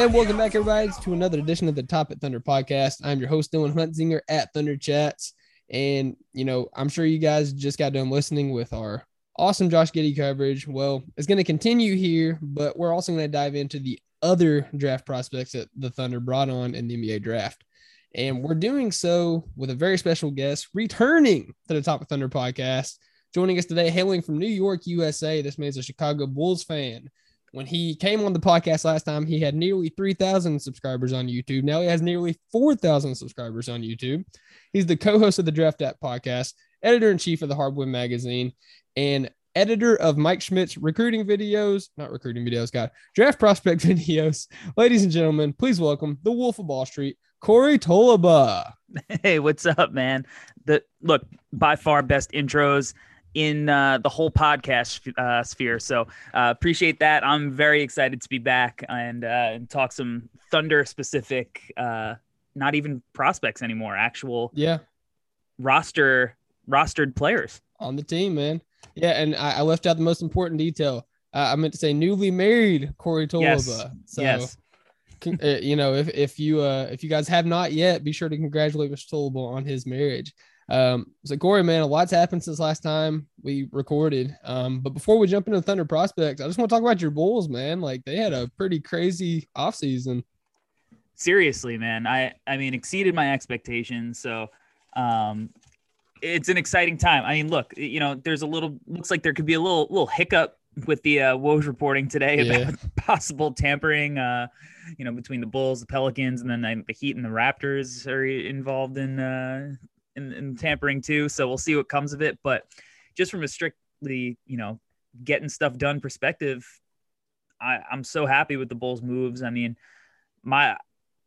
And welcome back, everybody, to another edition of the Top at Thunder podcast. I'm your host, Dylan Huntzinger at Thunder Chats. And, you know, I'm sure you guys just got done listening with our awesome Josh Giddey coverage. Well, it's going to continue here, but we're also going to dive into the other draft prospects that the Thunder brought on in the NBA draft. And we're doing so with a very special guest returning to the Top of Thunder podcast. Joining us today, hailing from New York, USA. This man's a Chicago Bulls fan. When he came on the podcast last time, he had nearly 3,000 subscribers on YouTube. Now he has nearly 4,000 subscribers on YouTube. He's the co host of the Draft App podcast, editor in chief of the Hardwood magazine, and editor of Mike Schmitz's recruiting videos, not recruiting videos, God, draft prospect videos. Ladies and gentlemen, please welcome the Wolf of Wall Street, Corey Tulaba. Hey, what's up, man? The look by far best intros in uh, the whole podcast uh, sphere. So uh, appreciate that. I'm very excited to be back and, uh, and talk some Thunder specific, uh, not even prospects anymore, actual Yeah, roster rostered players. on the team, man. Yeah, and I, I left out the most important detail. Uh, I meant to say newly married Corey Tulaba. Yes. So, yes, uh, you know, if if you uh if you guys have not yet, be sure to congratulate Mr. Tulaba on his marriage. Um, so Corey, man, a lot's happened since last time we recorded. Um, but before we jump into Thunder prospects, I just want to talk about your Bulls, man. Like they had a pretty crazy offseason. seriously, man. I I mean exceeded my expectations. So um it's an exciting time. I mean, look, you know, there's a little looks like there could be a little little hiccup with the uh, Woj reporting today Yeah. about possible tampering, uh, you know, between the Bulls, the Pelicans, and then the Heat and the Raptors are involved in, uh, in in tampering too. So we'll see what comes of it. But just from a strictly, you know, getting stuff done perspective, I, I'm so happy with the Bulls' moves. I mean, my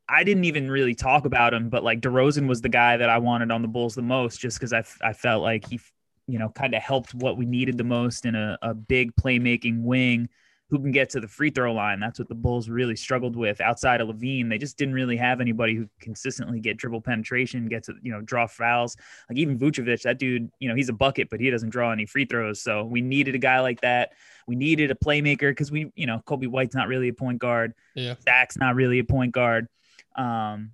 I didn't even really talk about him, but like DeRozan was the guy that I wanted on the Bulls the most, just because I, I felt like he, you know, kind of helped what we needed the most in a, a big playmaking wing who can get to the free throw line. That's what the Bulls really struggled with outside of LaVine. They just didn't really have anybody who consistently get dribble penetration, get to, you know, draw fouls. Like even Vucevic, that dude, you know, he's a bucket, but he doesn't draw any free throws. So we needed a guy like that. We needed a playmaker because we, you know, Coby White's not really a point guard. Yeah. Zach's not really a point guard. Um,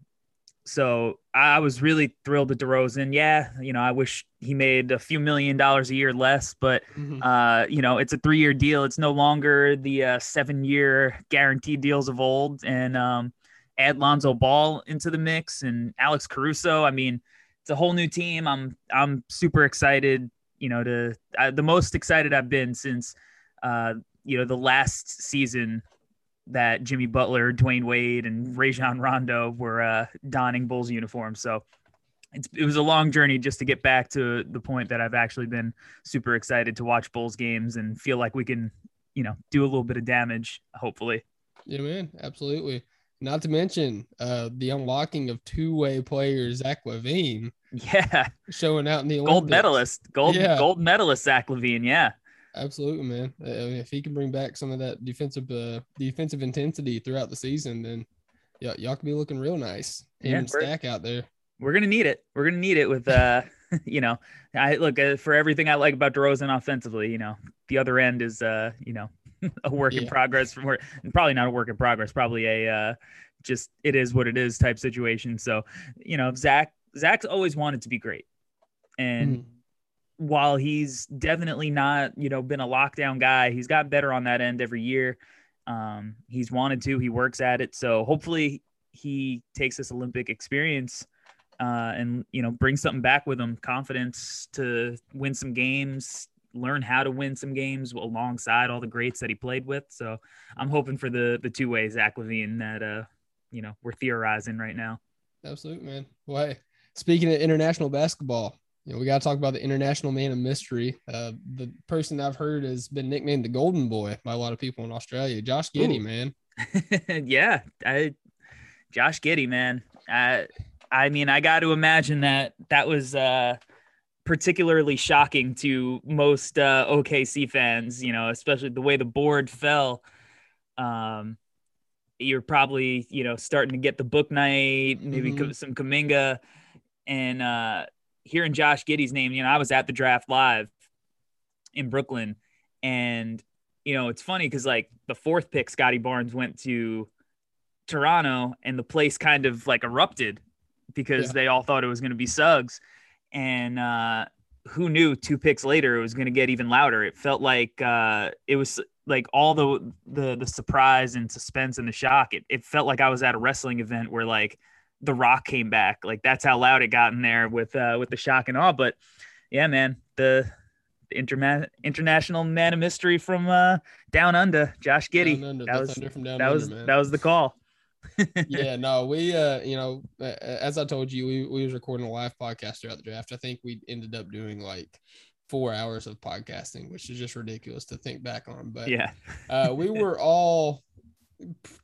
so I was really thrilled with DeRozan. Yeah, you know, I wish he made a few million dollars a year less, but Mhm. uh, you know, it's a three-year deal. It's no longer the uh, seven-year guaranteed deals of old. And um, add Lonzo Ball into the mix and Alex Caruso. I mean, it's a whole new team. I'm I'm super excited. You know, to uh, the most excited I've been since uh, you know the last season that Jimmy Butler, Dwyane Wade, and Rajon Rondo were uh, donning Bulls uniforms. So it's, it was a long journey just to get back to the point that I've actually been super excited to watch Bulls games and feel like we can, you know, do a little bit of damage, hopefully. Yeah, man, absolutely. Not to mention uh, the unlocking of two-way player Zach LaVine Yeah, showing out in the Olympics. gold medalist, gold Yeah. gold medalist Zach LaVine. Yeah, Absolutely, man. Uh, I mean, if he can bring back some of that defensive uh, defensive intensity throughout the season, then y'all, y'all could be looking real nice. Him Yeah, and Stack out there. we're gonna need it. We're gonna need it with uh, you know, I look uh, for everything I like about DeRozan offensively. You know, the other end is uh, you know, a work in progress from where probably not a work in progress, probably a uh, just it is what it is type situation. So, you know, Zach Zach's always wanted to be great, and Mhm. While he's definitely not, you know, been a lockdown guy, he's got better on that end every year. Um, he's wanted to, he works at it. So hopefully he takes this Olympic experience uh, and, you know, bring something back with him, confidence to win some games, learn how to win some games alongside all the greats that he played with. So I'm hoping for the the two ways, Zach LaVine that uh you know we're theorizing right now. Absolutely, man. Well, hey, speaking of international basketball, you know, we got to talk about the international man of mystery. Uh, the person I've heard has been nicknamed the Golden Boy by a lot of people in Australia. Josh Giddey, Ooh. man. yeah, I, Josh Giddey, man. I, I mean, I got to imagine that that was uh, particularly shocking to most uh, OKC fans. You know, especially the way the board fell. Um, you're probably you know starting to get the Bouknight, maybe mm-hmm. some Kuminga, and uh, hearing Josh Giddey's name. You know, I was at the draft live in Brooklyn, and you know it's funny because like the fourth pick, Scottie Barnes went to Toronto, and the place kind of like erupted because yeah. they all thought it was going to be Suggs and uh, who knew two picks later it was going to get even louder. It felt like uh, it was like all the the the surprise and suspense and the shock. It it felt like I was at a wrestling event where like the Rock came back. Like that's how loud it got in there with uh, with the shock and awe. But yeah, man, the interma- international man of mystery from uh, down under, Josh Giddey. Under, that was that under, was man. that was the call yeah, no, we uh, you know, as I told you, we we was recording a live podcast throughout the draft. I think we ended up doing like four hours of podcasting, which is just ridiculous to think back on. But yeah, uh, we were all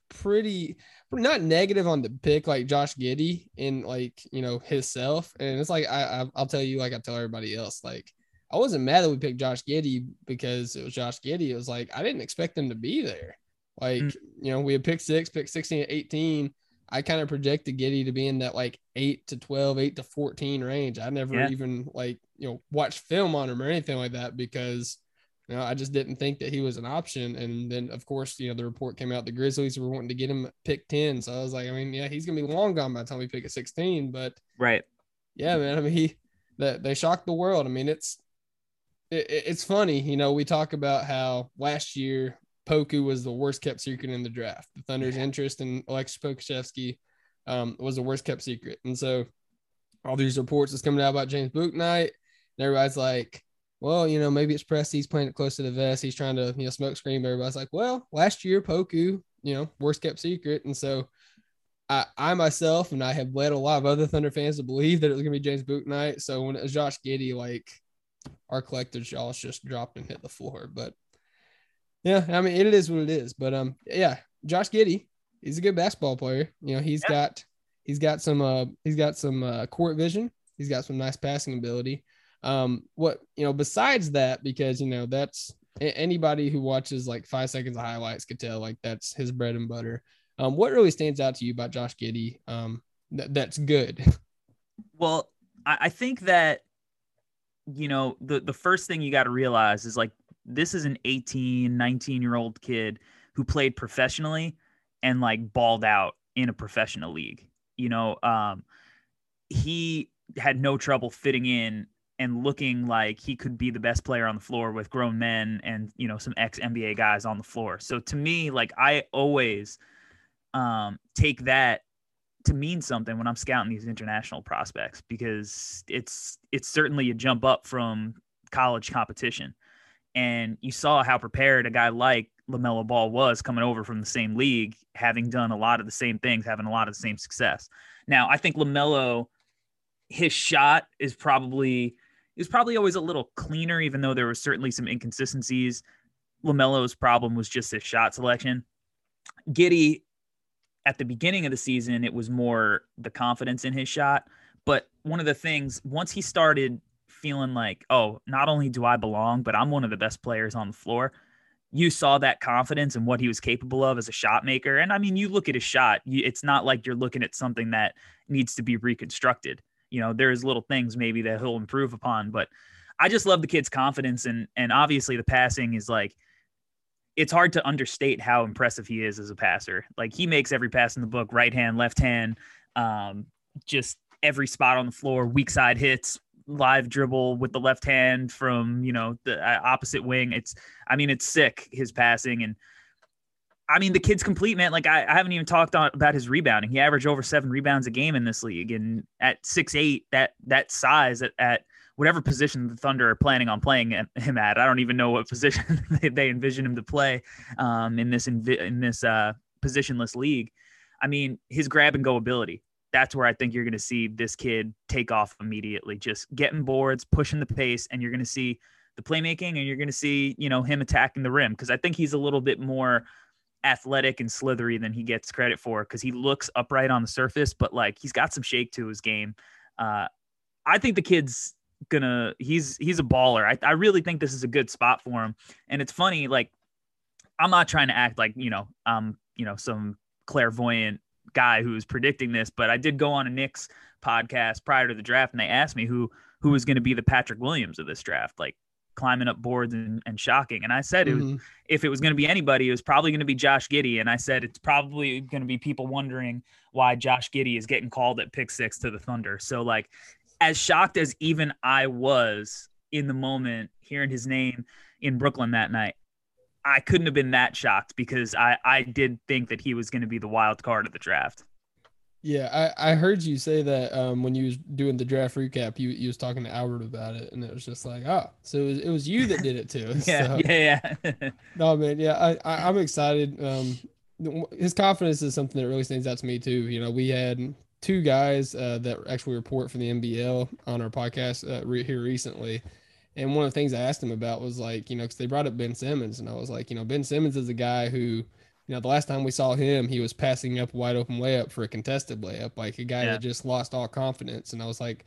pretty not negative on the pick like Josh Giddey and like you know himself. And it's like I, I I'll tell you like I tell everybody else like I wasn't mad that we picked Josh Giddey because it was Josh Giddey It was like I didn't expect him to be there. Like, mm. you know, we had pick six, pick 16 18. I kind of projected Giddey to be in that like eight to 12, eight to 14 range. I never yeah. even like, you know, watched film on him or anything like that because, you know, I just didn't think that he was an option. And then, of course, you know, the report came out the Grizzlies were wanting to get him pick 10. So I was like, I mean, yeah, he's going to be long gone by the time we pick at 16. But, right. Yeah, man. I mean, he, that they shocked the world. I mean, it's, it, it's funny, you know, we talk about how last year Poku was the worst kept secret in the draft. The Thunder's interest in Aleksej Pokusevski um, was the worst kept secret. And so all these reports is coming out about James Bouknight, and everybody's like, well, you know, maybe it's Presti's playing it close to the vest. He's trying to, you know, smoke screen. But everybody's like, well, last year Poku, you know, worst kept secret. And so I, I myself and I have led a lot of other Thunder fans to believe that it was gonna be James Bouknight. So when it was Josh Giddey, like our collective jaws just dropped and hit the floor. But yeah, I mean it is what it is. But um, yeah, Josh Giddey, he's a good basketball player. You know, he's yeah. got he's got some uh he's got some uh, court vision. He's got some nice passing ability. Um, what you know besides that, because you know that's anybody who watches like five seconds of highlights could tell like that's his bread and butter. Um, what really stands out to you about Josh Giddey? Um, th- that's good. Well, I, I think that you know the the first thing you got to realize is like this is an 18, 19 year old kid who played professionally and like balled out in a professional league. You know, um, he had no trouble fitting in and looking like he could be the best player on the floor with grown men and you know some ex NBA guys on the floor. So to me, like I always um, take that to mean something when I'm scouting these international prospects because it's it's certainly a jump up from college competition and you saw how prepared a guy like LaMelo Ball was coming over from the same league, having done a lot of the same things, having a lot of the same success. Now, I think LaMelo, his shot is probably is probably always a little cleaner, even though there was certainly some inconsistencies. LaMelo's problem was just his shot selection. Giddey, at the beginning of the season, it was more the confidence in his shot. But one of the things, once he started feeling like, oh, not only do I belong, but I'm one of the best players on the floor. You saw that confidence and what he was capable of as a shot maker. And I mean, you look at his shot, it's not like you're looking at something that needs to be reconstructed. You know, there's little things maybe that he'll improve upon, but I just love the kid's confidence and and obviously the passing is like it's hard to understate how impressive he is as a passer. Like he makes every pass in the book, right hand, left hand, um, just every spot on the floor, weak side hits, live dribble with the left hand from you know the uh, opposite wing. It's I mean it's sick his passing and I mean the kid's complete man. Like I, I haven't even talked on, about his rebounding. He averaged over seven rebounds a game in this league and at six eight that that size at, at whatever position the Thunder are planning on playing him at. I don't even know what position they, they envision him to play um, in this in, in this uh, positionless league. I mean his grab and go ability that's where I think you're going to see this kid take off immediately, just getting boards, pushing the pace, and you're going to see the playmaking and you're going to see, you know, him attacking the rim because I think he's a little bit more athletic and slithery than he gets credit for because he looks upright on the surface, but like he's got some shake to his game. Uh, I think the kid's gonna he's he's a baller. I, I really think this is a good spot for him. And it's funny, like I'm not trying to act like, you know, I'm um, you know, some clairvoyant guy who's predicting this, but I did go on a Knicks podcast prior to the draft and they asked me who who was going to be the Patrick Williams of this draft, like climbing up boards and, and shocking. And I said mm-hmm. it was, mm-hmm. if it was going to be anybody, it was probably going to be Josh Giddey. And I said it's probably going to be people wondering why Josh Giddey is getting called at pick six to the Thunder. So like as shocked as even I was in the moment hearing his name in Brooklyn that night, I couldn't have been that shocked because I I did think that he was going to be the wild card of the draft. Yeah, I, I heard you say that um, when you was doing the draft recap, you you was talking to Albert about it, and it was just like, oh, so it was, it was you that did it too. yeah, so, yeah, yeah. no, man, yeah, I, I am excited. Um, his confidence is something that really stands out to me too. You know, we had two guys uh, that actually report for the NBL on our podcast uh, re- here recently, and one of the things I asked him about was like, you know, because they brought up Ben Simmons, and I was like, you know, Ben Simmons is a guy who, you know, the last time we saw him, he was passing up wide open layup for a contested layup, like a guy yeah. that just lost all confidence. And I was like,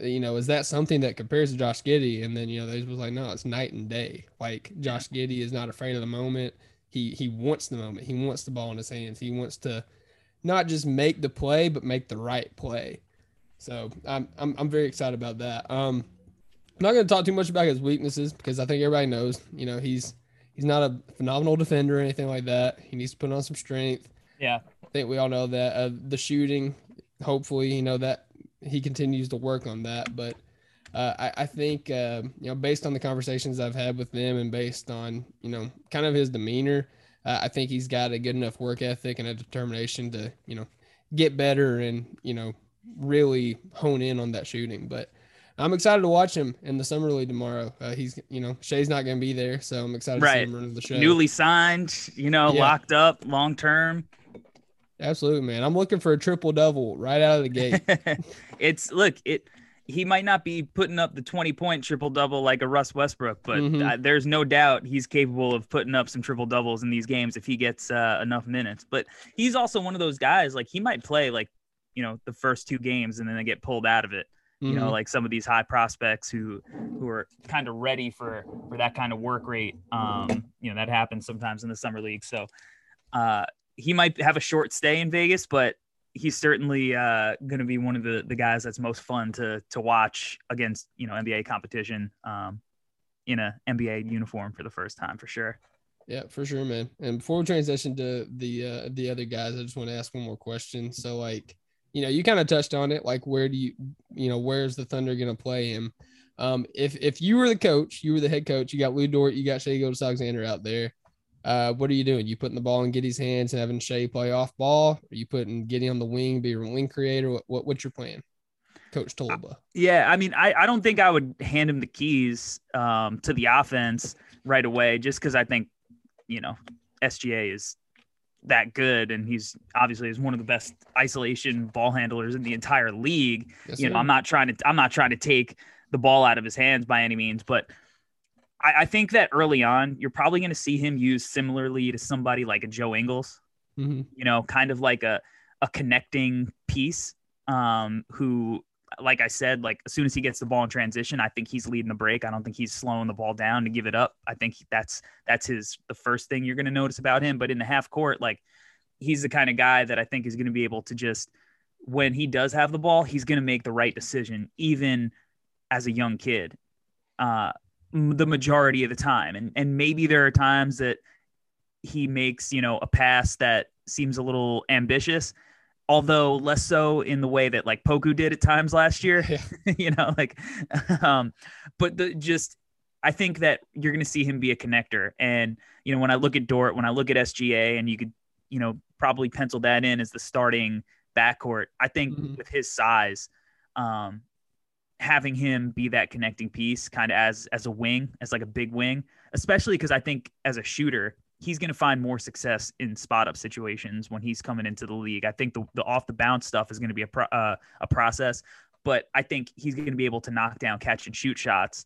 you know, is that something that compares to Josh Giddey? And then, you know, they was like, no, it's night and day. Like Josh Giddey is not afraid of the moment. He he wants the moment. He wants the ball in his hands. He wants to not just make the play, but make the right play. So I'm I'm, I'm very excited about that. Um, I'm not going to talk too much about his weaknesses because I think everybody knows, you know, he's he's not a phenomenal defender or anything like that. He needs to put on some strength. Yeah, I think we all know that. Uh, the shooting, hopefully, you know that he continues to work on that. But uh, I, I, think, uh, you know, based on the conversations I've had with them and based on, you know, kind of his demeanor, uh, I think he's got a good enough work ethic and a determination to, you know, get better and, you know, really hone in on that shooting. But I'm excited to watch him in the summer league tomorrow. Uh, he's, you know, Shai's not going to be there, so I'm excited right. to see him run the show. Newly signed, you know, yeah. locked up long term. Absolutely, man. I'm looking for a triple double right out of the gate. it's look, it. He might not be putting up the 20 point triple double like a Russ Westbrook, but mm-hmm. uh, there's no doubt he's capable of putting up some triple doubles in these games if he gets uh, enough minutes. But he's also one of those guys like he might play like you know the first two games and then they get pulled out of it you mm-hmm. know like some of these high prospects who who are kind of ready for for that kind of work rate um you know that happens sometimes in the summer league so uh he might have a short stay in Vegas but he's certainly uh going to be one of the the guys that's most fun to to watch against you know NBA competition um in a NBA uniform for the first time for sure yeah, for sure, man. And before we transition to the uh, the other guys, I just want to ask one more question. So, like, you know, you kind of touched on it. Like, where do you, you know, where's the Thunder going to play him? Um, if if you were the coach, you were the head coach, you got Lu Dort, you got Shai Gilgeous-Alexander out there. Uh, what are you doing? You putting the ball in Giddey's hands and having Shai play off ball? Are you putting Giddey on the wing, be a wing creator? What, what what's your plan, Coach Tolba? Yeah, I mean, I, I don't think I would hand him the keys um, to the offense right away, just because I think, you know, SGA is that good and he's obviously is one of the best isolation ball handlers in the entire league yes, you know i'm not trying to i'm not trying to take the ball out of his hands by any means but i, I think that early on you're probably going to see him used similarly to somebody like a joe ingles mm-hmm. you know kind of like a a connecting piece um who like I said, like as soon as he gets the ball in transition, I think he's leading the break. I don't think he's slowing the ball down to give it up. I think that's that's his the first thing you're going to notice about him. But in the half court, like he's the kind of guy that I think is going to be able to just when he does have the ball, he's going to make the right decision, even as a young kid. Uh, the majority of the time, and and maybe there are times that he makes you know a pass that seems a little ambitious although less so in the way that like Poku did at times last year. Yeah. you know, like, um, but the just I think that you're going to see him be a connector. And you know, when I look at Dort, when I look at SGA, and you could you know probably pencil that in as the starting backcourt. I think Mhm. with his size, um, having him be that connecting piece, kind of as as a wing, as like a big wing, especially because I think as a shooter, he's going to find more success in spot up situations when he's coming into the league. I think the, the off the bounce stuff is going to be a pro, uh, a process, but I think he's going to be able to knock down catch and shoot shots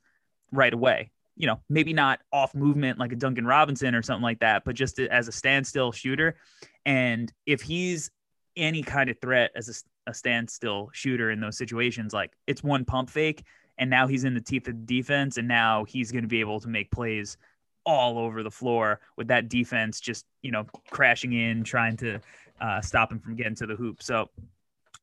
right away. You know, maybe not off movement like a Duncan Robinson or something like that, but just as a standstill shooter. And if he's any kind of threat as a, a standstill shooter in those situations, like it's one pump fake, and now he's in the teeth of the defense, and now he's going to be able to make plays all over the floor with that defense just you know crashing in, trying to uh, stop him from getting to the hoop. So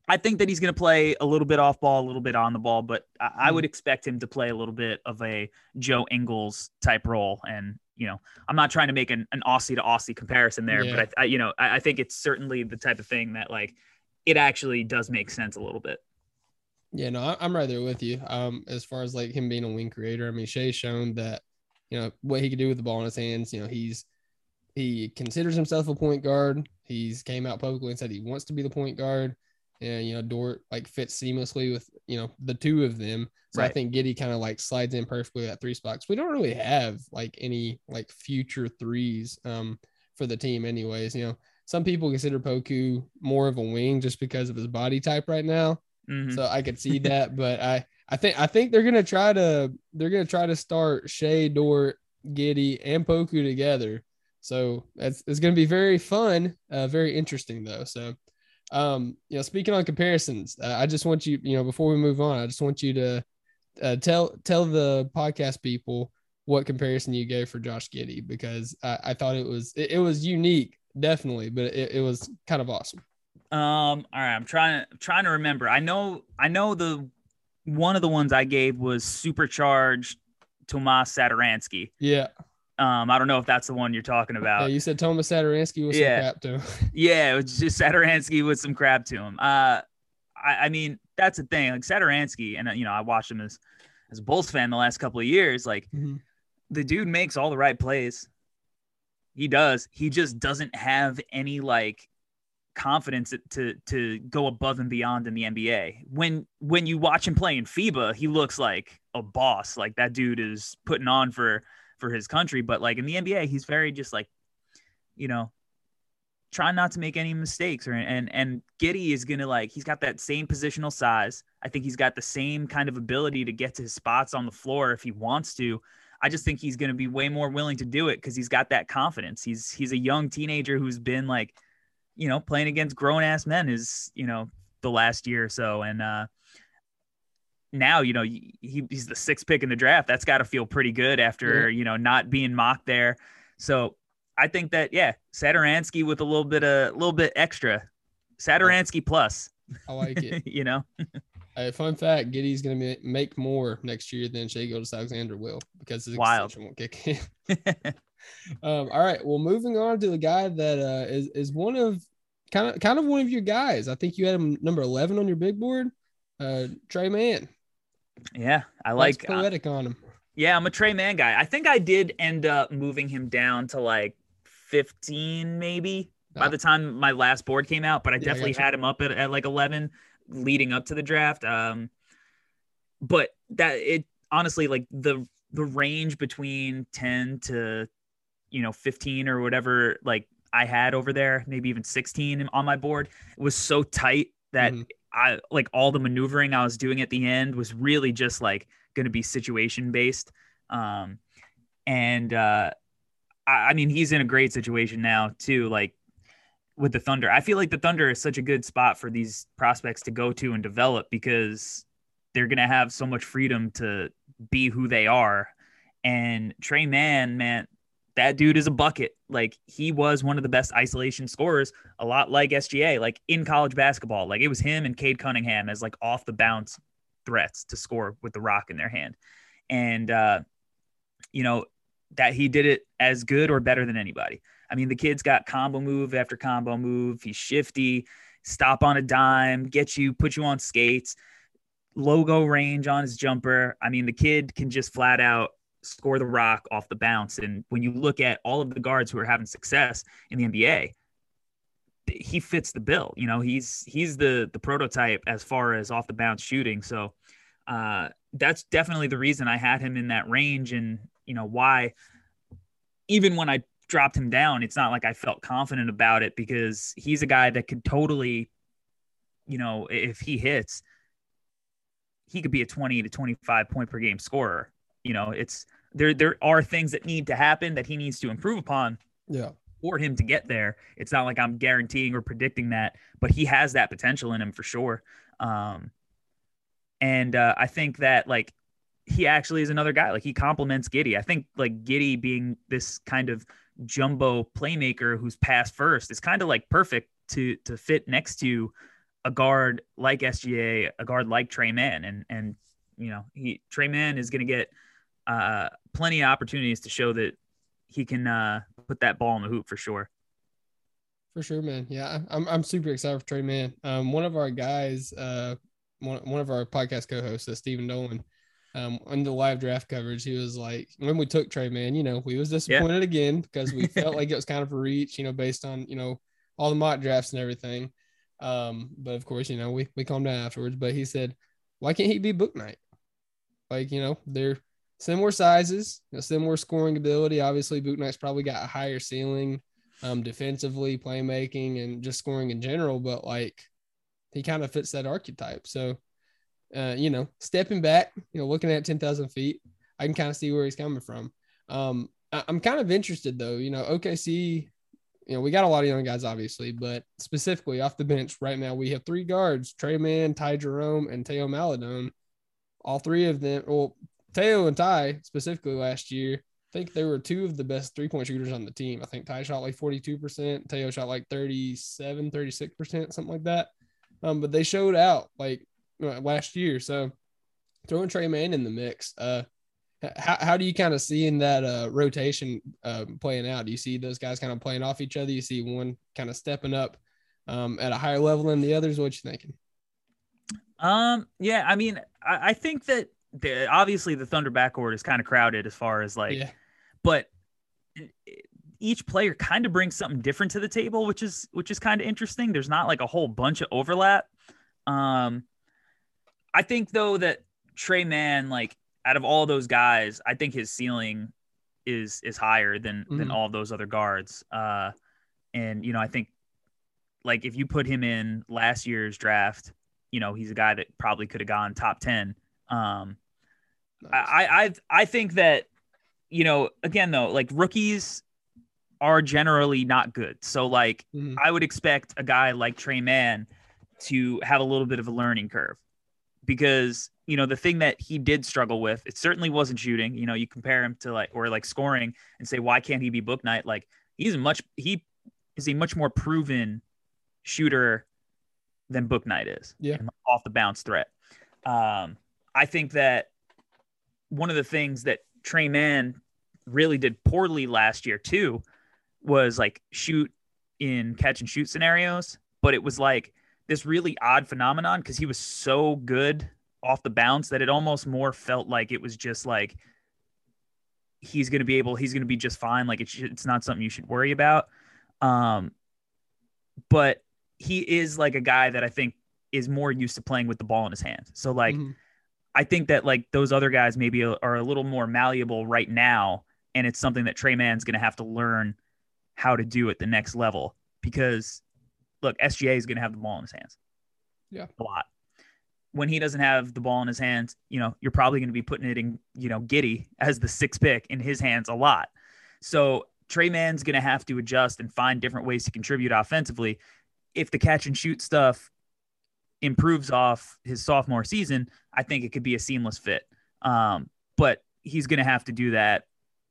I think that he's going to play a little bit off ball, a little bit on the ball, but I, I would expect him to play a little bit of a Joe Ingles type role. And you know, I'm not trying to make an, an Aussie to Aussie comparison there, Yeah. but I, I you know, I, I think it's certainly the type of thing that like it actually does make sense a little bit. Yeah, no, I'm right there with you. Um, as far as like him being a wing creator, I mean, Shai's shown that you know what he could do with the ball in his hands. You know, he's he considers himself a point guard. He's came out publicly and said he wants to be the point guard. And you know, Dort like fits seamlessly with you know the two of them. So I think Giddey kind of like slides in perfectly at three spots. We don't really have like any like future threes um for the team, anyways. You know, some people consider Poku more of a wing just because of his body type right now Mhm. so I could see that. But I, I think I think they're gonna try to they're gonna try to start Shai, Dort, Giddey, and Poku together. So that's it's gonna be very fun, uh, very interesting though. So, um, you know, speaking on comparisons, uh, I just want you, you know, before we move on, I just want you to uh, tell tell the podcast people what comparison you gave for Josh Giddey because I, I thought it was it, it was unique, definitely, but it, it was kind of awesome. Um, all right, I'm trying trying to remember. I know I know the one of the ones I gave was supercharged Tomas Satoransky. Yeah. Um, I don't know if that's the one you're talking Yeah, about. you said Thomas Satoransky was Yeah. some crap to him. Yeah, it was just Satoransky with some crap to him. Uh, I, I mean, that's the thing. Like Satoransky, and uh, you know, I watched him as as a Bulls fan the last couple of years. Like Mhm. the dude makes all the right plays. He does. He just doesn't have any like confidence to to go above and beyond in the NBA. When when you watch him play in FIBA, he looks like a boss. Like that dude is putting on for for his country. But like in the NBA, he's very just like, you know, trying not to make any mistakes. Or and and Giddey is gonna like he's got that same positional size. I think he's got the same kind of ability to get to his spots on the floor if he wants to. I just think he's to be way more willing to do it because he's got that confidence. He's he's a young teenager who's been like, you know, playing against grown ass men is you know the last year or so, and uh, now you know he, he's the sixth pick in the draft. That's got to feel pretty good after you know not being mocked there. So I think that yeah, Satoransky with a little bit a little bit extra, Satoransky plus. I like it. you know, Uh, fun fact: Giddey's going to make more next year than Shai Gilgeous-Alexander will because his Wild. extension won't kick in. um, all right, well, moving on to the guy that uh, is is one of kind of kind of one of your guys. I think you had him number eleven on your big board. Uh, Tre Mann. yeah, I Like like. uh, poetic on him. Yeah, I'm a Tre Mann guy. I think I did end up moving him down to like 15, maybe by Ah. the time my last board came out, but I Yeah, definitely gotcha. had him up at, at like 11 leading up to the draft. Um, but that it honestly, like the the range between 10 to you know 15 or whatever, like I had over there, maybe even 16 on my board, was so tight that Mhm. I like all the maneuvering I was doing at the end was really just like going to be situation based. Um, and uh, I, I mean, he's in a great situation now too. Like with the Thunder, I feel like the Thunder is such a good spot for these prospects to go to and develop because they're going to have so much freedom to be who they are. And Tre Mann, man, that dude is a bucket. Like he was one of the best isolation scorers, a lot like SGA, like in college basketball. Like it was him and Cade Cunningham as like off the bounce threats to score with the rock in their hand. And uh, you know, that he did it as good or better than anybody. I mean, the kid's got combo move after combo move. He's shifty. stop on a dime, get you, put you on skates, logo range on his jumper. I mean, the kid can just flat out score the rock off the bounce. And when you look at all of the guards who are having success in the NBA, he fits the bill. You know, he's he's the the prototype as far as off the bounce shooting. So uh, that's definitely the reason I had him in that range, and you know why. Even when I dropped him down, it's not like I felt confident about it because he's a guy that could totally, you know, if he hits, he could be a 20 to 25 point per game scorer. You know, it's there there are things that need to happen that he needs to improve upon. Yeah. For him to get there. It's not like I'm guaranteeing or predicting that, but he has that potential in him for sure. Um and uh, I think that like he actually is another guy. Like he complements Giddey. I think like Giddey being this kind of jumbo playmaker who's pass first is kind of like perfect to to fit next to a guard like SGA, a guard like Tre Mann, and and you know he Tre Mann is going to get uh, plenty of opportunities to show that he can uh, put that ball in the hoop for sure. For sure, man. Yeah, I'm I'm super excited for Tre Mann. Um, one of our guys, uh, one one of our podcast co-hosts, uh, Stephen Dolan, um, on the live draft coverage, he was like, when we took Tre Mann, you know, we was disappointed yeah. again because we felt like it was kind of a reach, you know, based on you know all the mock drafts and everything. Um, but of course, you know, we, we calmed down afterwards. But he said, why can't he be Bouknight? Like, you know, they're similar sizes, similar scoring ability. Obviously, Bouknight's probably got a higher ceiling um, defensively, playmaking, and just scoring in general. But like, he kind of fits that archetype. So, uh, you know, stepping back, you know, looking at 10,000 feet, I can kind of see where he's coming from. Um, I- I'm kind of interested though, you know, OKC you know, we got a lot of young guys, obviously, but specifically off the bench right now, we have three guards: Tre Mann, Ty Jerome, and Teo Maledon. All three of them, well, Theo and Ty specifically last year, I think they were two of the best three point shooters on the team. I think Ty shot like 42%, Theo shot like 37, 36%, something like that. Um, but they showed out like last year. So throwing Tre Mann in the mix, uh, how, how do you kind of see in that uh, rotation uh, playing out? Do you see those guys kind of playing off each other? You see one kind of stepping up um, at a higher level than the others? What you thinking? Um, yeah, I mean, I, I think that the, obviously the Thunder backcourt is kind of crowded as far as like, yeah. but each player kind of brings something different to the table, which is which is kind of interesting. There's not like a whole bunch of overlap. Um, I think though that Tre Mann, like out of all those guys, I think his ceiling is is higher than mm-hmm. than all those other guards. Uh, and you know, I think like if you put him in last year's draft, you know, he's a guy that probably could have gone top ten. Um, nice. I I I think that you know, again though, like rookies are generally not good. So like mm-hmm. I would expect a guy like Tre Mann to have a little bit of a learning curve because you know the thing that he did struggle with it certainly wasn't shooting you know you compare him to like or like scoring and say why can't he be Bouknight like he's a much he is a much more proven shooter than Bouknight is yeah off the bounce threat um i think that one of the things that Tre Mann really did poorly last year too was like shoot in catch and shoot scenarios. But it was like this really odd phenomenon because he was so good off the bounce that it almost more felt like it was just like he's going to be able he's going to be just fine. Like it's it's not something you should worry about. Um but he is like a guy that I think is more used to playing with the ball in his hand so like mm-hmm. I think that like those other guys maybe are a little more malleable right now and it's something that Tre Mann's going to have to learn how to do at the next level because look SGA is going to have the ball in his hands yeah a lot when he doesn't have the ball in his hands, you know, you're probably going to be putting it in, you know, Giddey as the six pick in his hands a lot. So Tre Mann's going to have to adjust and find different ways to contribute offensively. If the catch and shoot stuff improves off his sophomore season, I think it could be a seamless fit. Um, but he's going to have to do that.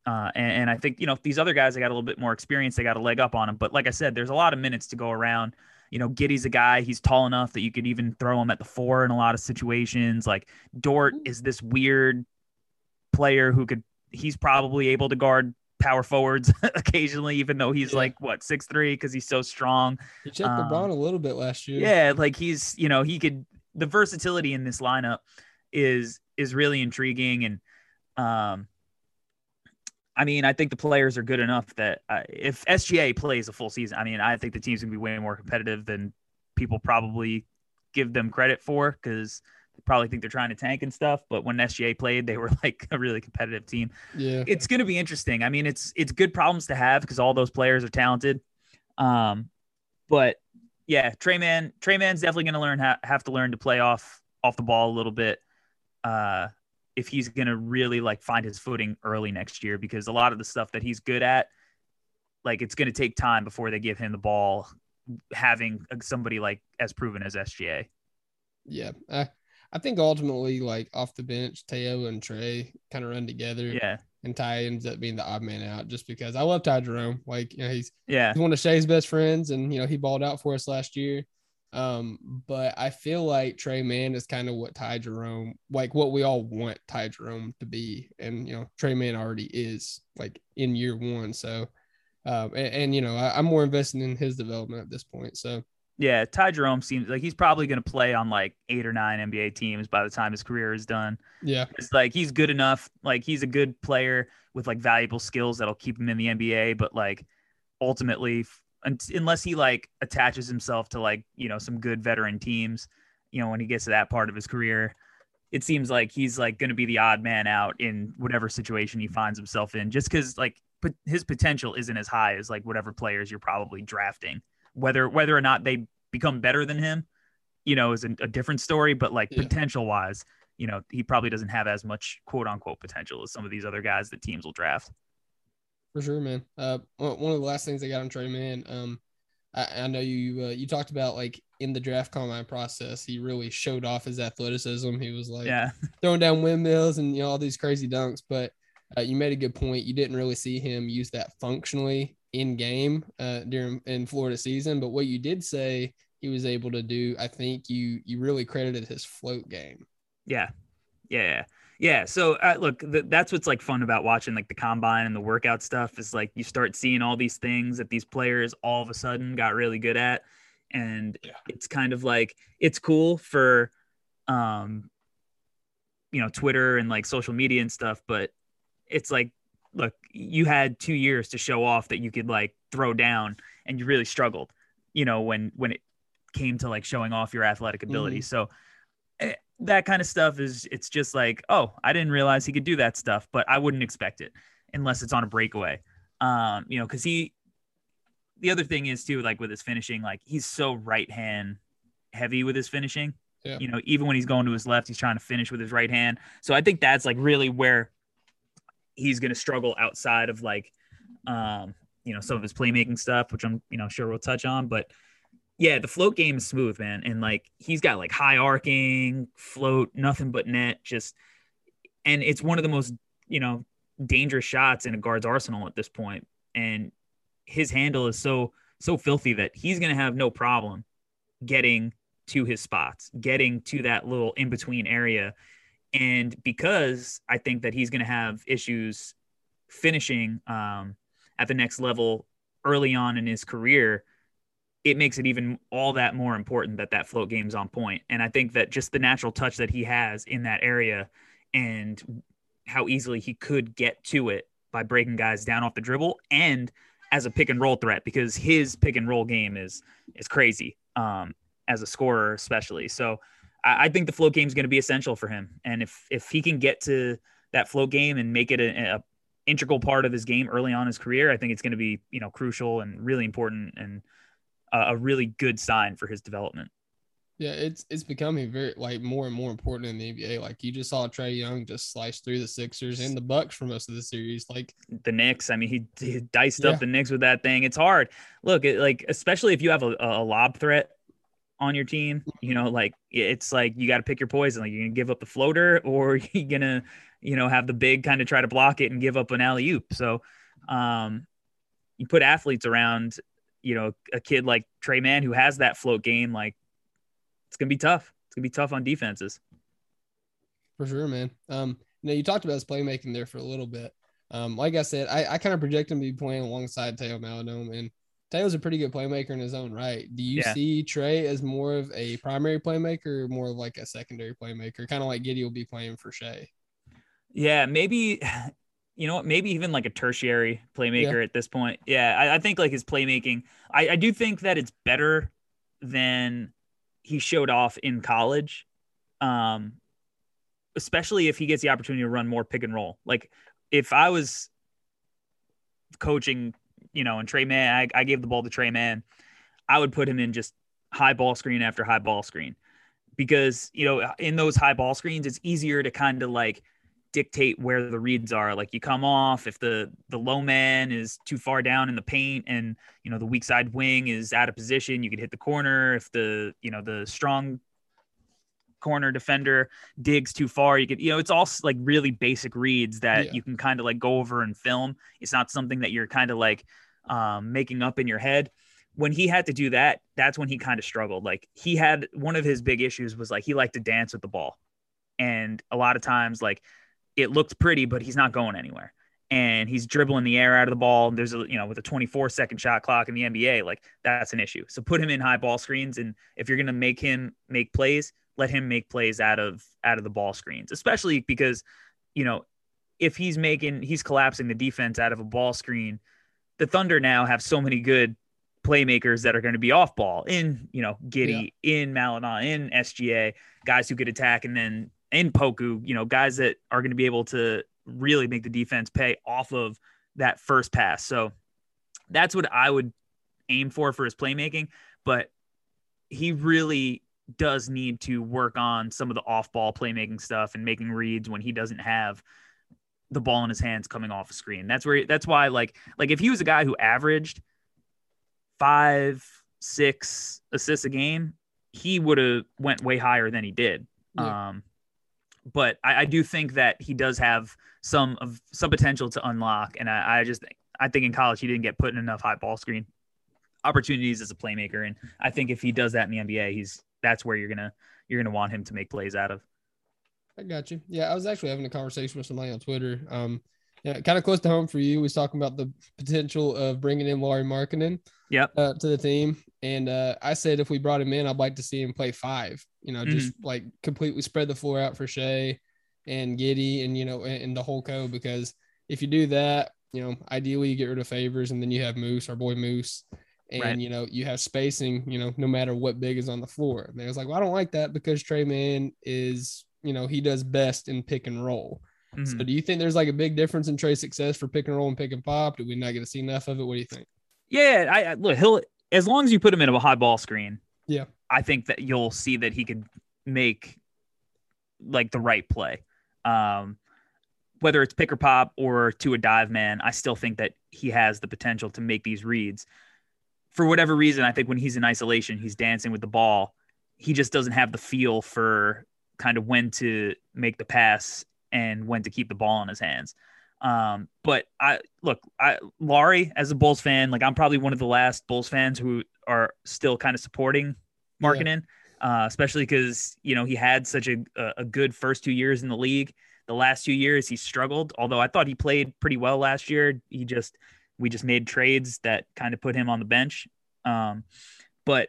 Uh, and, and I think, you know, these other guys, they got a little bit more experience. They got a leg up on him. But like I said, there's a lot of minutes to go around you know, Giddey's a guy, he's tall enough that you could even throw him at the four in a lot of situations. Like Dort is this weird player who could, he's probably able to guard power forwards occasionally, even though he's Yeah. like what six three because he's so strong. He checked Um, LeBron a little bit last year. Yeah, like he's you know he could the versatility in this lineup is is really intriguing and um I mean I think the players are good enough that uh, if SGA plays a full season, I mean I think the team's gonna be way more competitive than people probably give them credit for because probably think they're trying to tank and stuff. But when SGA played, they were like a really competitive team Yeah. it's going to be interesting. I mean, it's it's good problems to have because all those players are talented. Um, but yeah, Tre Mann, Tre Mann's definitely going to learn ha- have to learn to play off off the ball a little bit. Uh, if he's going to really like find his footing early next year, because a lot of the stuff that he's good at, like it's going to take time before they give him the ball. Having uh, somebody like as proven as SGA, Yeah. I, I think ultimately, like off the bench, Teo and Trey kind of run together. yeah, And Ty ends up being the odd man out just because I love Ty Jerome. Like, you know, he's yeah, he's one of Shai's best friends, and you know he balled out for us last year. Um, but I feel like Tre Mann is kind of what Ty Jerome, like what we all want Ty Jerome to be, and you know Tre Mann already is like in year one. So, um, and, and you know I, I'm more invested in his development at this point. So yeah. Ty Jerome seems like he's probably going to play on like eight or nine NBA teams by the time his career is done. yeah, It's like he's good enough. Like he's a good player with like valuable skills that'll keep him in the NBA. But like ultimately, unless he like attaches himself to like you know some good veteran teams, you know when he gets to that part of his career, it seems like he's like going to be the odd man out in whatever situation he finds himself in. Just because like but his potential isn't as high as like whatever players you're probably drafting. Whether whether or not they become better than him, you know, is a, a different story. But like Yeah. potential wise you know, he probably doesn't have as much quote unquote potential as some of these other guys that teams will draft. for sure, man. Uh, one of the last things I got on Tre Mann, um, I, I know you uh, you talked about like in the draft combine process, he really showed off his athleticism. He was like, Yeah. throwing down windmills and you know all these crazy dunks. But uh, you made a good point. You didn't really see him use that functionally in game uh, during in Florida season. But what you did say he was able to do, I think you you really credited his float game. Yeah. Yeah. Yeah. Yeah. So uh, look, th- that's what's like fun about watching like the combine and the workout stuff is like you start seeing all these things that these players all of a sudden got really good at. And Yeah. it's kind of like it's cool for um you know Twitter and like social media and stuff, but it's like look, you had 2 years to show off that you could like throw down and you really struggled, you know, when when it came to like showing off your athletic ability. So eh, that kind of stuff is it's just like, oh, I didn't realize he could do that stuff, but I wouldn't expect it unless it's on a breakaway. Um, you know, because he the other thing is too, like with his finishing, like he's so right hand heavy with his finishing. Yeah. You know, even when he's going to his left, he's trying to finish with his right hand. So I think that's like really where he's gonna struggle outside of like um, you know, some of his playmaking stuff, which I'm, you know, sure we'll touch on. But yeah, the float game is smooth, man. And like he's got like high arcing, float, nothing but net, just and it's one of the most, you know, dangerous shots in a guard's arsenal at this point. And his handle is so so filthy that he's gonna have no problem getting to his spots, getting to that little in between area. And because I think that he's going to have issues finishing um, at the next level early on in his career, it makes it even all that more important that that float game's on point. And I think that just the natural touch that he has in that area and how easily he could get to it by breaking guys down off the dribble and as a pick and roll threat because his pick and roll game is is crazy um, as a scorer especially. So I, I think the float game is going to be essential for him. And if if he can get to that float game and make it a, a integral part of his game early on in his career, I think it's going to be you know crucial and really important and a, a really good sign for his development. Yeah, it's it's becoming very like more and more important in the NBA. Like you just saw Trae Young just slice through the Sixers and the Bucks for most of the series. Like the Knicks. I mean, he, he diced Yeah. up the Knicks with that thing. It's hard. Look, it, like especially if you have a, a lob threat on your team, you know, like it's like you got to pick your poison. Like you're gonna give up the floater, or you're gonna, you know, have the big kind of try to block it and give up an alley oop. So, um, you put athletes around, you know, a kid like Tre Mann who has that float game. Like it's gonna be tough. It's gonna be tough on defenses. For sure, man. Um, now you talked about his playmaking there for a little bit. Um, like I said, I, I kind of project him to be playing alongside Teo Maledon, and Teo's a pretty good playmaker in his own right. Do you Yeah. see Trey as more of a primary playmaker or more of like a secondary playmaker, kind of like Giddey will be playing for Shai? Yeah, maybe you know what, maybe even like a tertiary playmaker at this point. Yeah, I, I think like his playmaking, I, I do think that it's better than he showed off in college. Um, especially if he gets the opportunity to run more pick and roll. Like if I was coaching, you know, and Tre Mann, I, I gave the ball to Tre Mann, I would put him in just high ball screen after high ball screen because, you know, in those high ball screens, it's easier to kind of like dictate where the reads are. Like you come off if the the low man is too far down in the paint and you know the weak side wing is out of position, you could hit the corner. If the you know the strong corner defender digs too far, you could you know it's all like really basic reads that Yeah. you can kind of like go over and film. It's not something that you're kind of like um, making up in your head. When he had to do that, that's when he kind of struggled. Like he had one of his big issues was like he liked to dance with the ball. And a lot of times, like it looked pretty, but he's not going anywhere. And he's dribbling the air out of the ball. And there's a, you know, with a 24 second shot clock in the NBA, like that's an issue. So put him in high ball screens. And if you're going to make him make plays, let him make plays out of, out of the ball screens, especially because, you know, if he's making, he's collapsing the defense out of a ball screen, the Thunder now have so many good playmakers that are going to be off ball in, you know, Giddey, in Maledon, in SGA, guys who could attack, and then in Poku, you know, guys that are going to be able to really make the defense pay off of that first pass. So that's what I would aim for for his playmaking. But he really does need to work on some of the off ball playmaking stuff and making reads when he doesn't have the ball in his hands coming off a screen. That's where that's why like like if he was a guy who averaged five, six assists a game, he would have went way higher than he did. Yeah. Um, but I, I do think that he does have some of some potential to unlock, and I, I just I think in college he didn't get put in enough high ball screen opportunities as a playmaker, and I think if he does that in the NBA, he's that's where you're gonna you're gonna want him to make plays out of. I got you. Yeah, I was actually having a conversation with somebody on Twitter. Um, yeah, kind of close to home for you. We was talking about the potential of bringing in Lauri Markkanen Yep. uh, to the team, and uh, I said if we brought him in, I'd like to see him play five. You know, just like completely spread the floor out for Shai and Giddey, and you know, and, and the whole co. Because if you do that, you know, ideally you get rid of Favors, and then you have Moose, our boy Moose, and Right. you know you have spacing. You know, no matter what big is on the floor. And they was like, well, I don't like that because Tre Mann is, you know, he does best in pick and roll. Mhm. So do you think there's like a big difference in Tre's success for pick and roll and pick and pop? Do we not get to see enough of it? What do you think? Yeah, I, I look. He'll as long as you put him in a high ball screen. Yeah. I think that you'll see that he could make like the right play. Um, whether it's pick or pop or to a dive man, I still think that he has the potential to make these reads. For whatever reason, I think when he's in isolation, he's dancing with the ball. He just doesn't have the feel for kind of when to make the pass and when to keep the ball in his hands. Um, but I look, I Lauri as a Bulls fan, like I'm probably one of the last Bulls fans who are still kind of supporting Markkanen, uh, especially because you know he had such a a a good first two years in the league. The last two years he struggled, although I thought he played pretty well last year. He just we just made trades that kind of put him on the bench. Um, but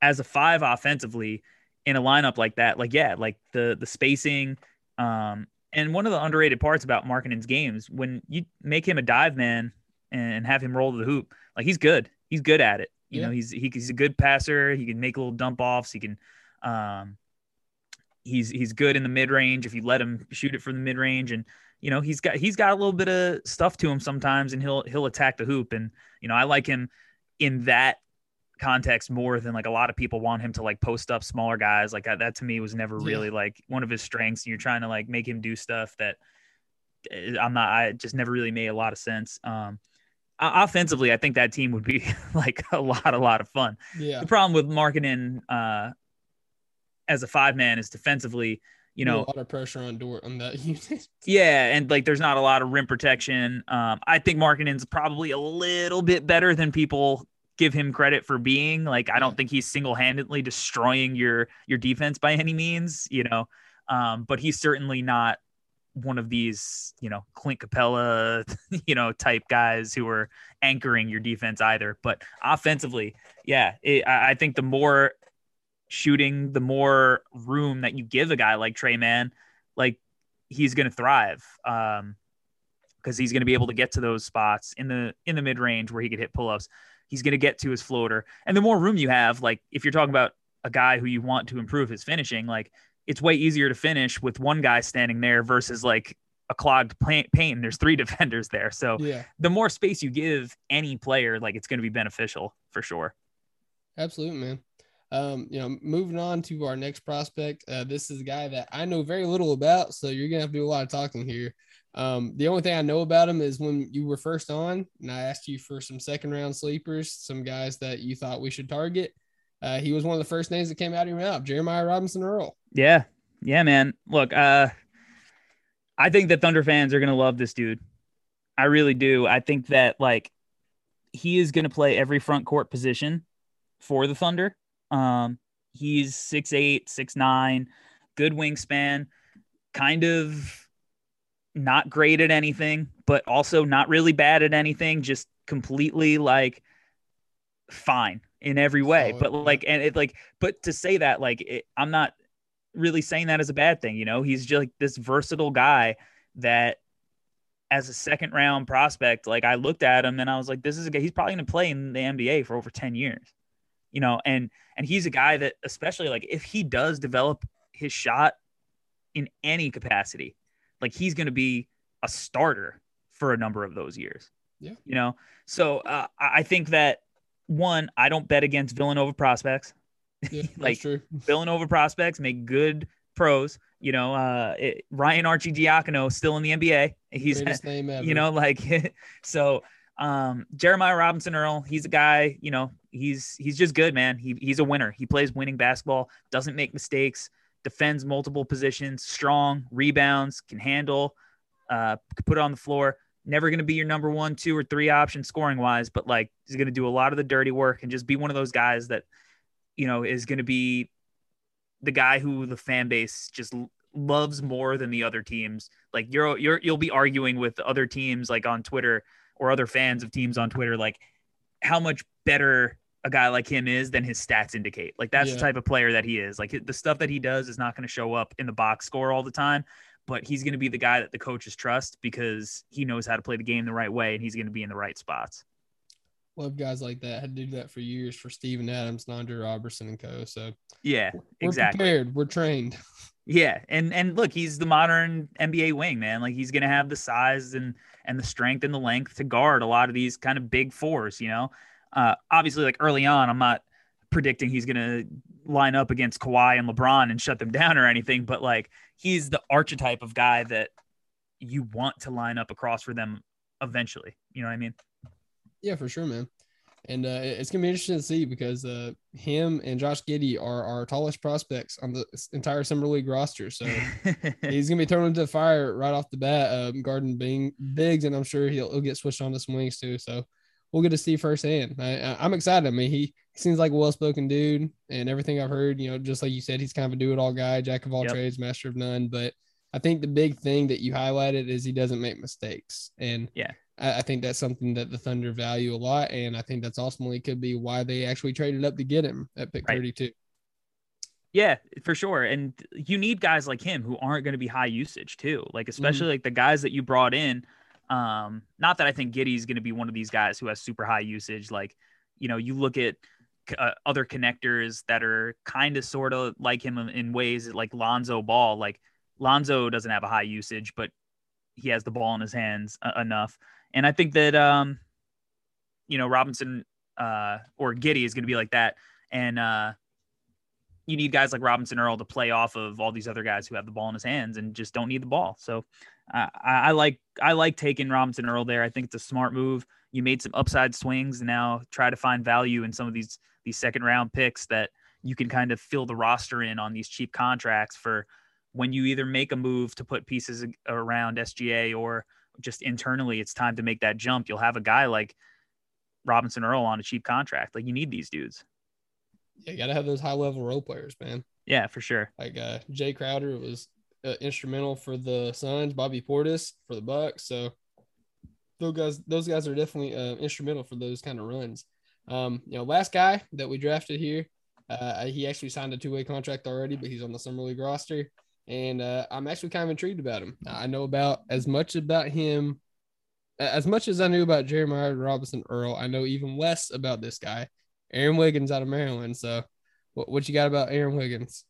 as a five offensively in a lineup like that, like yeah, like the the spacing, um, and one of the underrated parts about Markkanen's games when you make him a dive man and have him roll to the hoop, like he's good. He's good at it. You Yeah. know, he's he, he's a good passer. He can make little dump offs. He can, um, he's he's good in the mid range if you let him shoot it from the mid range. And you know, he's got he's got a little bit of stuff to him sometimes, and he'll he'll attack the hoop. And you know, I like him in that context more than like a lot of people want him to like post up smaller guys like that, that to me was never Yeah. really like one of his strengths and you're trying to like make him do stuff that uh, i'm not i just never really made a lot of sense um offensively i think that team would be like a lot a lot of fun Yeah. the problem with Markkanen uh as a five man is defensively you know a lot of pressure on Dort on that unit. yeah, and like there's not a lot of rim protection. Um, I think Markkanen's probably a little bit better than people give him credit for being. Like I don't think he's single-handedly destroying your your defense by any means, you know. Um, but he's certainly not one of these, you know, Clint Capela, you know, type guys who are anchoring your defense either. But offensively, yeah, it, I think the more shooting, the more room that you give a guy like Tre Mann, like he's going to thrive. Um, because he's going to be able to get to those spots in the in the mid range where he could hit pull ups. He's going to get to his floater, and the more room you have, like if you're talking about a guy who you want to improve his finishing, like it's way easier to finish with one guy standing there versus like a clogged paint, paint and there's three defenders there. So Yeah, the more space you give any player, like it's going to be beneficial for sure. absolutely, man. Um, you know, moving on to our next prospect. Uh, this is a guy that I know very little about, so you're gonna have to do a lot of talking here. Um, the only thing I know about him is when you were first on, and I asked you for some second round sleepers, some guys that you thought we should target. Uh, he was one of the first names that came out of your mouth, Jeremiah Robinson Earl. Yeah. Yeah, man. Look, uh I think that Thunder fans are gonna love this dude. I really do. I think that like he is gonna play every front court position for the Thunder. Um he's six eight, six nine, good wingspan, kind of not great at anything, but also not really bad at anything, just completely like fine in every way. Solid, but like, and it like, but to say that, like, it, I'm not really saying that as a bad thing. You know, he's just like this versatile guy that, as a second round prospect, like I looked at him and I was like, this is a guy. He's probably going to play in the NBA for over ten years. You know, and and he's a guy that, especially like if he does develop his shot in any capacity, like he's going to be a starter for a number of those years. Yeah. You know, so uh, I think that one, I don't bet against Villanova prospects. Yeah, Like. Villanova prospects make good pros. You know, uh, it, Ryan Arcidiacono still in the NBA. He's Greatest name ever. you know, like so. Um, Jeremiah Robinson Earl, he's a guy. You know, he's he's just good, man. He he's a winner. He plays winning basketball. Doesn't make mistakes. Defends multiple positions. Strong rebounds. Can handle. Uh, put it on the floor. Never going to be your number one, two, or three option scoring wise, but like he's going to do a lot of the dirty work and just be one of those guys that, you know, is going to be the guy who the fan base just loves more than the other teams. Like you're you're you'll be arguing with other teams like on Twitter or other fans of teams on Twitter like how much better a guy like him is than his stats indicate. Like that's Yeah. the type of player that he is. Like the stuff that he does is not going to show up in the box score all the time, but he's going to be the guy that the coaches trust because he knows how to play the game the right way and he's going to be in the right spots. Love guys like that. Had to do that for years for Steven Adams, and Andre Roberson, and co. So Yeah, we're exactly. prepared. We're trained. Yeah, and and look, he's the modern NBA wing, man. Like he's gonna have the size and and the strength and the length to guard a lot of these kind of big fours. You know, uh, obviously, like early on, I'm not predicting he's gonna line up against Kawhi and LeBron and shut them down or anything, but like he's the archetype of guy that you want to line up across for them eventually. You know what I mean? Yeah, for sure, man. And uh, it's gonna be interesting to see because uh, him and Josh Giddey are our tallest prospects on the entire summer league roster. So he's gonna be thrown into the fire right off the bat, um, guarding Bing bigs, and I'm sure he'll, he'll get switched on to some wings too. So we'll get to see firsthand. I, I'm excited. I mean, he, he seems like a well-spoken dude, and everything I've heard, you know, just like you said, he's kind of a do-it-all guy, jack of all Yep. trades, master of none. But I think the big thing that you highlighted is he doesn't make mistakes, and Yeah. I, I think that's something that the Thunder value a lot, and I think that's ultimately could be why they actually traded up to get him at pick Right. 32. Yeah, for sure. And you need guys like him who aren't going to be high usage too. Like especially mm-hmm. like the guys that you brought in. Um, not that I think Giddey's going to be one of these guys who has super high usage. Like, you know, you look at uh, other connectors that are kind of sort of like him in- ways like Lonzo Ball. Like Lonzo doesn't have a high usage, but he has the ball in his hands uh, enough. And I think that um, you know, Robinson uh or Giddy is going to be like that. And uh you need guys like Robinson Earl to play off of all these other guys who have the ball in his hands and just don't need the ball. So I, I like I like taking Robinson Earl there. I think it's a smart move. You made some upside swings. and Now try to find value in some of these these second round picks that you can kind of fill the roster in on these cheap contracts for when you either make a move to put pieces around SGA or just internally. It's time to make that jump. You'll have a guy like Robinson Earl on a cheap contract. Like you need these dudes. Yeah, you got to have those high-level role players, man. Yeah, for sure. Like uh, Jae Crowder was uh, instrumental for the Suns. Bobby Portis for the Bucks. So those guys, those guys are definitely uh, instrumental for those kind of runs. Um, you know, last guy that we drafted here, uh, he actually signed a two-way contract already, but he's on the summer league roster, and uh, I'm actually kind of intrigued about him. I know about as much about him, as much as I knew about Jeremiah Robinson Earl. I know even less about this guy, Aaron Wiggins out of Maryland. So, what, what you got about Aaron Wiggins?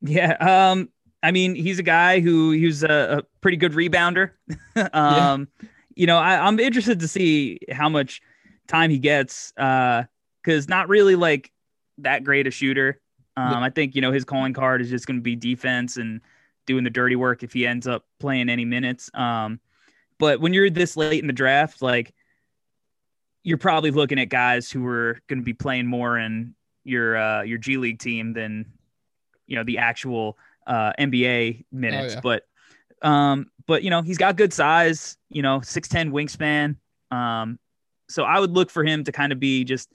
Yeah, um, I mean, he's a guy who he's a, a pretty good rebounder. um, yeah. you know, I, I'm interested to see how much time he gets because uh, not really like that great a shooter. Um, I think you know his calling card is just going to be defense and doing the dirty work if he ends up playing any minutes. Um, but when you're this late in the draft, like you're probably looking at guys who are going to be playing more in your uh, your G League team than you know the actual uh, NBA minutes. Oh, yeah. But um, but you know he's got good size. You know, six ten wingspan. Um, so I would look for him to kind of be just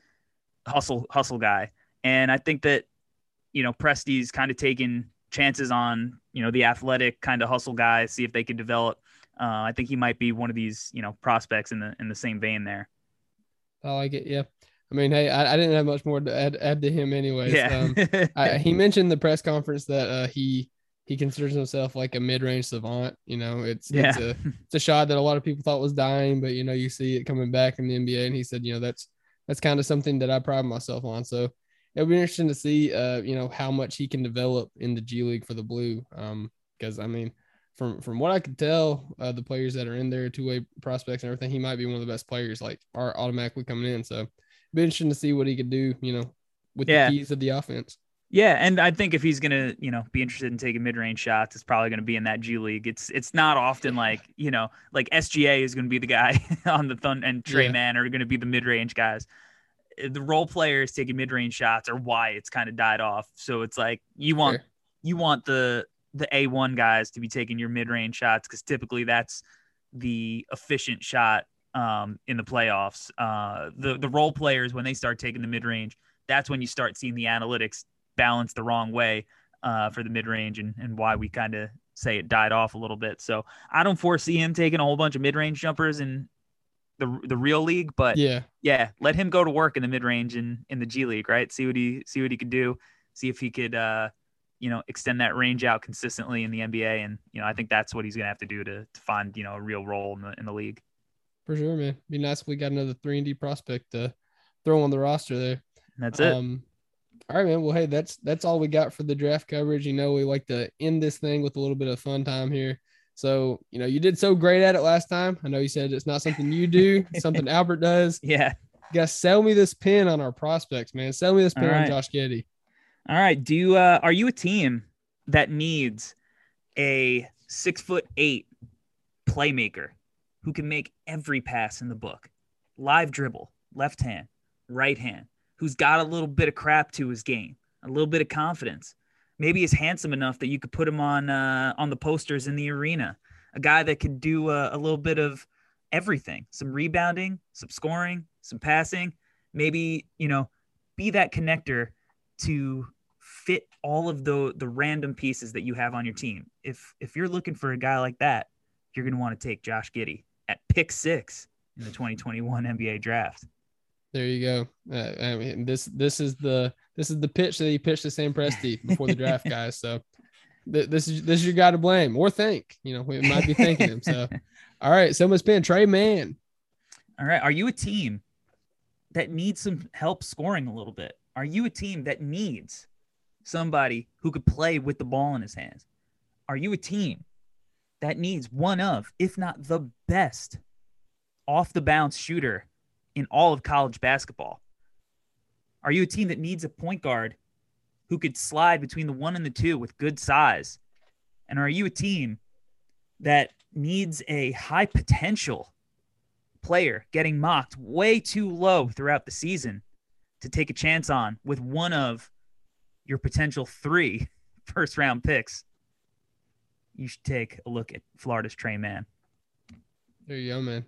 hustle hustle guy. And I think that, you know, Presti's kind of taking chances on, you know, the athletic kind of hustle guy, see if they could develop. Uh, I think he might be one of these, you know, prospects in the in the same vein there. I like it. Yeah. I mean, hey, I, I didn't have much more to add, add to him anyways. Yeah. Um, I, he mentioned the press conference that uh, he he considers himself like a mid-range savant. You know, it's yeah. it's a it's a shot that a lot of people thought was dying, but you know, you see it coming back in the NBA. And he said, you know, that's that's kind of something that I pride myself on. So it'll be interesting to see, uh, you know, how much he can develop in the G League for the Blue. Um, because I mean, from from what I could tell, uh, the players that are in there, two way prospects and everything, he might be one of the best players. Like are automatically coming in. So interesting to see what he could do. You know, with yeah. the keys of the offense. Yeah, and I think if he's gonna, you know, be interested in taking mid-range shots, it's probably gonna be in that G League. It's it's not often like you know, like SGA is gonna be the guy on the Thunder and Tre yeah. Mann are gonna be the mid-range guys the role players taking mid-range shots are why it's kind of died off. So it's like you want you want the the A1 guys to be taking your mid-range shots because typically that's the efficient shot um, in the playoffs. Uh, the the role players when they start taking the mid-range, that's when you start seeing the analytics balance the wrong way uh, for the mid-range and and why we kind of say it died off a little bit. So I don't foresee him taking a whole bunch of mid-range jumpers and the the real league, but yeah, yeah, let him go to work in the mid range and in the G League, right? See what he see what he could do. See if he could, uh, you know, extend that range out consistently in the NBA, and you know, I think that's what he's gonna have to do to to find you know a real role in the in the league. For sure, man. Be nice if we got another three and D prospect to throw on the roster there. That's it. Um, all right, man. Well, hey, that's that's all we got for the draft coverage. You know, we like to end this thing with a little bit of fun time here. So, you know, you did so great at it last time. I know you said it's not something you do, something Albert does. Yeah. Guys, sell me this pin on our prospects, man. Sell me this pin right. on Josh Giddey. All right. Do you uh are you a team that needs a six foot eight playmaker who can make every pass in the book? Live dribble, left hand, right hand, who's got a little bit of crap to his game, a little bit of confidence, maybe is handsome enough that you could put him on uh, on the posters in the arena. A guy that could do a, a little bit of everything: some rebounding, some scoring, some passing. Maybe you know, be that connector to fit all of the the random pieces that you have on your team. If if you're looking for a guy like that, you're going to want to take Josh Giddey at pick six in the 2021 NBA draft. There you go. Uh, I mean, this this is the this is the pitch that he pitched to Sam Presti before the draft, guys. So th- this is this is your guy to blame or thank. You know, we might be thanking him. So, all right, someone's been Tre Mann. All right, are you a team that needs some help scoring a little bit? Are you a team that needs somebody who could play with the ball in his hands? Are you a team that needs one of, if not the best, off the bounce shooter in all of college basketball? Are you a team that needs a point guard who could slide between the one and the two with good size? And are you a team that needs a high potential player getting mocked way too low throughout the season to take a chance on with one of your potential three first round picks? You should take a look at Florida's Tre Mann. There you go, man.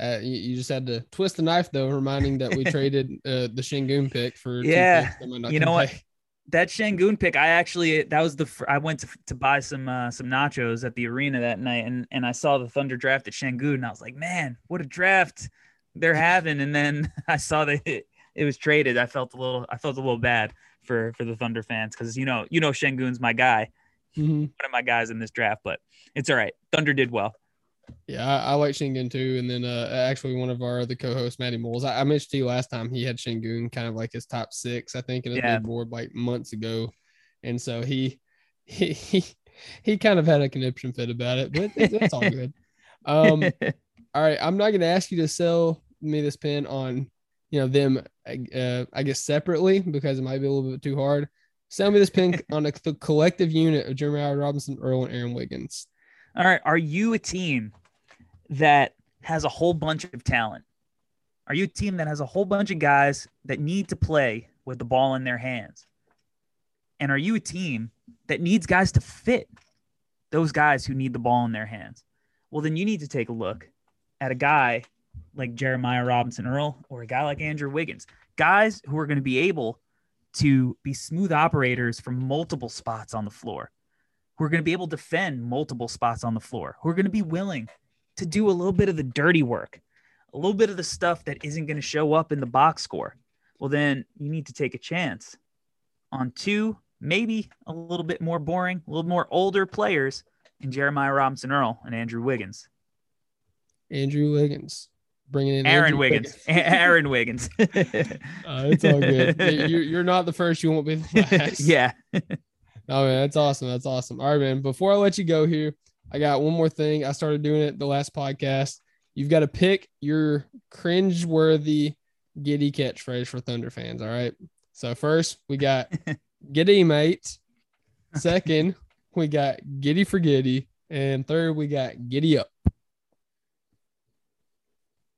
Uh, you, you, just had to twist the knife though, reminding that we traded uh, the Sengun pick for yeah. You know what? that Sengun pick, I actually that was the fir- I went to, to buy some uh, some nachos at the arena that night, and and I saw the Thunder draft at Sengun, and I was like, man, what a draft they're having. And then I saw that it, it was traded. I felt a little I felt a little bad for for the Thunder fans because you know you know Sengun's my guy, Mhm. one of my guys in this draft, but it's all right. Thunder did well. Yeah, I, I like Sengun too. And then uh, actually, one of our other co-hosts, Matty Moles, I, I mentioned to you last time he had Sengun kind of like his top six, I think, in his Yeah. board like months ago. And so he he he, he kind of had a conniption fit about it, but it's all good. Um, all right, I'm not going to ask you to sell me this pen on you know them, uh, I guess separately because it might be a little bit too hard. Sell me this pen on a, the collective unit of Jeremiah Robinson, Earl, and Aaron Wiggins. All right. Are you a team that has a whole bunch of talent? Are you a team that has a whole bunch of guys that need to play with the ball in their hands? And are you a team that needs guys to fit those guys who need the ball in their hands? Well, then you need to take a look at a guy like Jeremiah Robinson Earl or a guy like Andrew Wiggins, guys who are going to be able to be smooth operators from multiple spots on the floor who are going to be able to defend multiple spots on the floor, who are going to be willing to do a little bit of the dirty work, a little bit of the stuff that isn't going to show up in the box score. Well, then you need to take a chance on two, maybe a little bit more boring, a little more older players in Jeremiah Robinson Earl and Andrew Wiggins. Andrew Wiggins. Bringing in Aaron Wiggins. Aaron Wiggins. Uh, it's all good. You- You're, you're not the first. You won't be the last. yeah. Oh man, that's awesome. That's awesome. All right, man. Before I let you go here, I got one more thing. I started doing it the last podcast. You've got to pick your cringe-worthy giddy catchphrase for Thunder fans. All right. So first we got giddy mate. Second, we got giddy for giddy. And third, we got giddy up.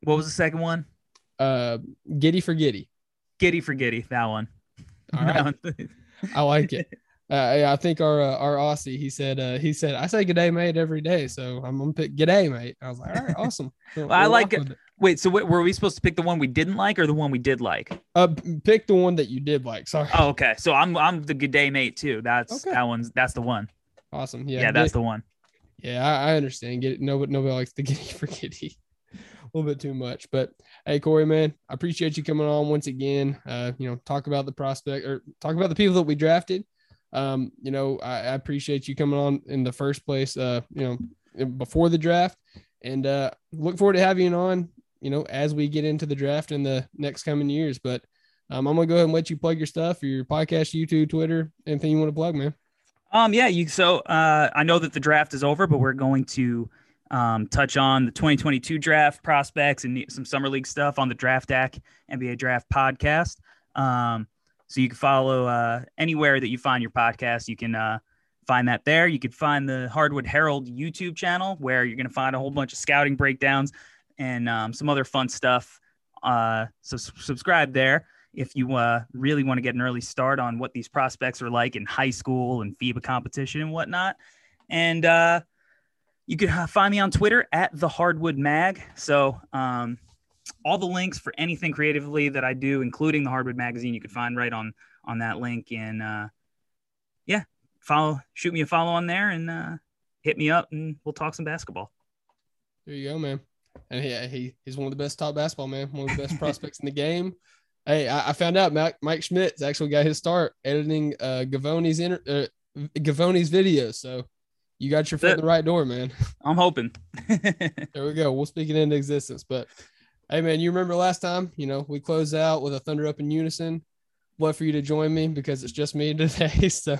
What was the second one? Uh giddy for giddy. Giddy for Giddy. That one. All right. I like it. Uh, yeah, I think our uh, our Aussie he said uh, he said I say good day mate every day, so I'm gonna pick good day mate. I was like, all right, awesome. We'll- I like it. Wait, so wait, were we supposed to pick the one we didn't like or the one we did like? Uh, pick the one that you did like. Sorry. Oh, okay. So I'm I'm the good day mate too. That's Okay. that one's that's the one. Awesome. Yeah, Yeah, that's the one. yeah. I, I understand. Get it. Nobody nobody likes the giddy for giddy. Little bit too much, but hey, Corey, man, I appreciate you coming on once again. Uh, you know, talk about the prospect or talk about the people that we drafted. Um, you know, I, I appreciate you coming on in the first place. Uh, you know, before the draft, and uh, look forward to having you on. You know, as we get into the draft in the next coming years. But um, I'm gonna go ahead and let you plug your stuff, your podcast, YouTube, Twitter, anything you want to plug, man. Um, yeah, you so uh I know that the draft is over, but we're going to um touch on the 2022 draft prospects and some summer league stuff on the Draft Deck NBA Draft podcast. Um, so you can follow uh anywhere that you find your podcast, you can uh find that there. You could find the Hardwood Herald YouTube channel where you're gonna find a whole bunch of scouting breakdowns and um, some other fun stuff. Uh, so subscribe there if you uh, really want to get an early start on what these prospects are like in high school and FIBA competition and whatnot. And uh, you can uh, find me on Twitter at the Hardwood Mag. So um, all the links for anything creatively that I do, including the Hardwood Magazine, you can find right on on that link. And uh, yeah, follow, shoot me a follow on there, and uh, hit me up, and we'll talk some basketball. There you go, man. And he, he he's one of the best top basketball man, one of the best prospects in the game. Hey, I, I found out Mike, Mike Schmitz actually got his start editing uh Givony's inter, uh, Givony's videos. So you got your foot in the right door, man. I'm hoping. There we go. We'll speak it into existence. But hey, man, you remember last time? You know, we closed out with a thunder up in unison. Love for you to join me because it's just me today. So,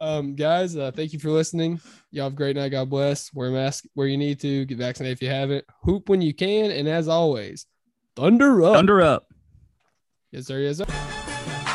um, guys, uh, thank you for listening. Y'all have a great night. God bless. Wear a mask where you need to. Get vaccinated if you haven't. Hoop when you can. And as always, thunder up. Thunder up. Yes, sir. Yes, sir.